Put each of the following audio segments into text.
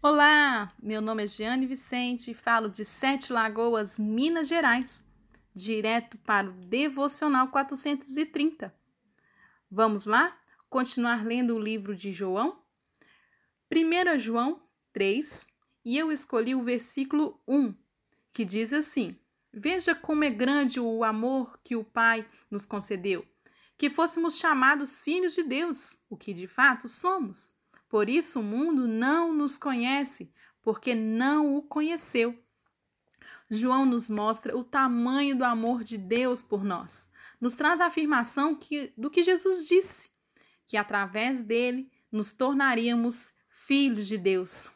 Olá, meu nome é Giane Vicente e falo de Sete Lagoas, Minas Gerais, direto para o Devocional 430. Vamos lá? Continuar lendo o livro de João? 1 João 3, e eu escolhi o versículo 1, que diz assim: Veja como é grande o amor que o Pai nos concedeu, que fôssemos chamados filhos de Deus, o que de fato somos. Por isso o mundo não nos conhece, porque não o conheceu. João nos mostra o tamanho do amor de Deus por nós. Nos traz a afirmação que, do que Jesus disse, que através dele nos tornaríamos filhos de Deus.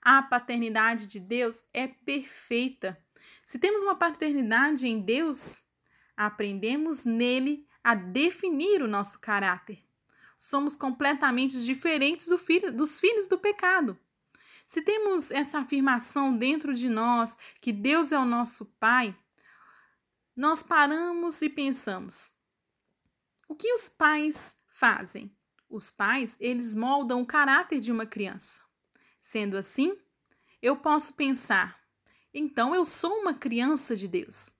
A paternidade de Deus é perfeita. Se temos uma paternidade em Deus, aprendemos nele a definir o nosso caráter somos completamente diferentes do filho, dos filhos do pecado. Se temos essa afirmação dentro de nós que Deus é o nosso Pai, nós paramos e pensamos: o que os pais fazem? Os pais, eles moldam o caráter de uma criança. Sendo assim, eu posso pensar: então eu sou uma criança de Deus.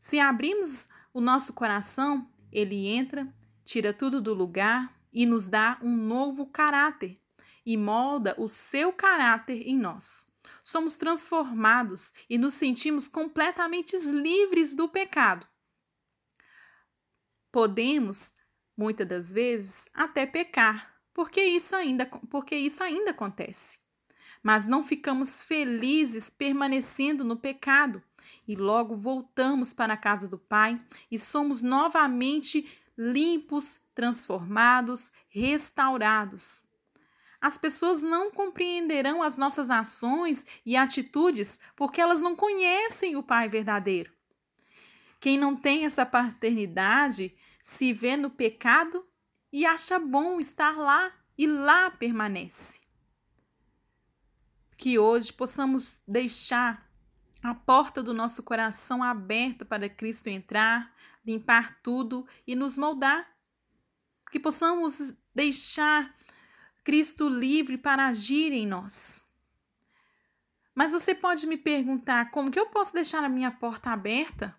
Se abrirmos o nosso coração, ele entra, tira tudo do lugar, e nos dá um novo caráter e molda o seu caráter em nós. Somos transformados e nos sentimos completamente livres do pecado. Podemos, muitas das vezes, até pecar, porque isso ainda, porque isso ainda acontece. Mas não ficamos felizes permanecendo no pecado e logo voltamos para a casa do Pai e somos novamente limpos, transformados, restaurados. As pessoas não compreenderão as nossas ações e atitudes porque elas não conhecem o Pai verdadeiro. Quem não tem essa paternidade se vê no pecado e acha bom estar lá e lá permanece. Que hoje possamos deixar a porta do nosso coração aberta para Cristo entrar, limpar tudo e nos moldar. Que possamos deixar Cristo livre para agir em nós. Mas você pode me perguntar como que eu posso deixar a minha porta aberta?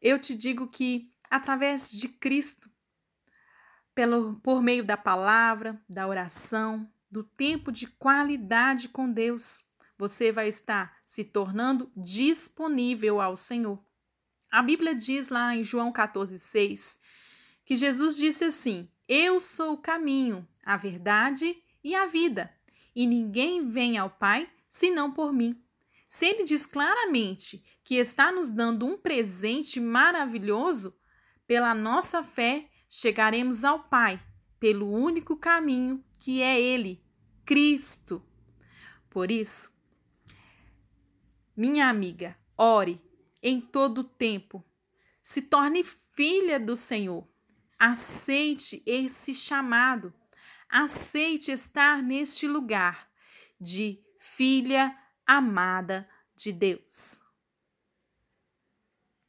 Eu te digo que através de Cristo, pelo, por meio da palavra, da oração, do tempo de qualidade com Deus, você vai estar se tornando disponível ao Senhor. A Bíblia diz lá em João 14,6 que Jesus disse assim: Eu sou o caminho, a verdade e a vida, e ninguém vem ao Pai senão por mim. Se ele diz claramente que está nos dando um presente maravilhoso, pela nossa fé chegaremos ao Pai, pelo único caminho que é Ele, Cristo. Por isso, minha amiga, ore em todo tempo. Se torne filha do Senhor. Aceite esse chamado. Aceite estar neste lugar de filha amada de Deus.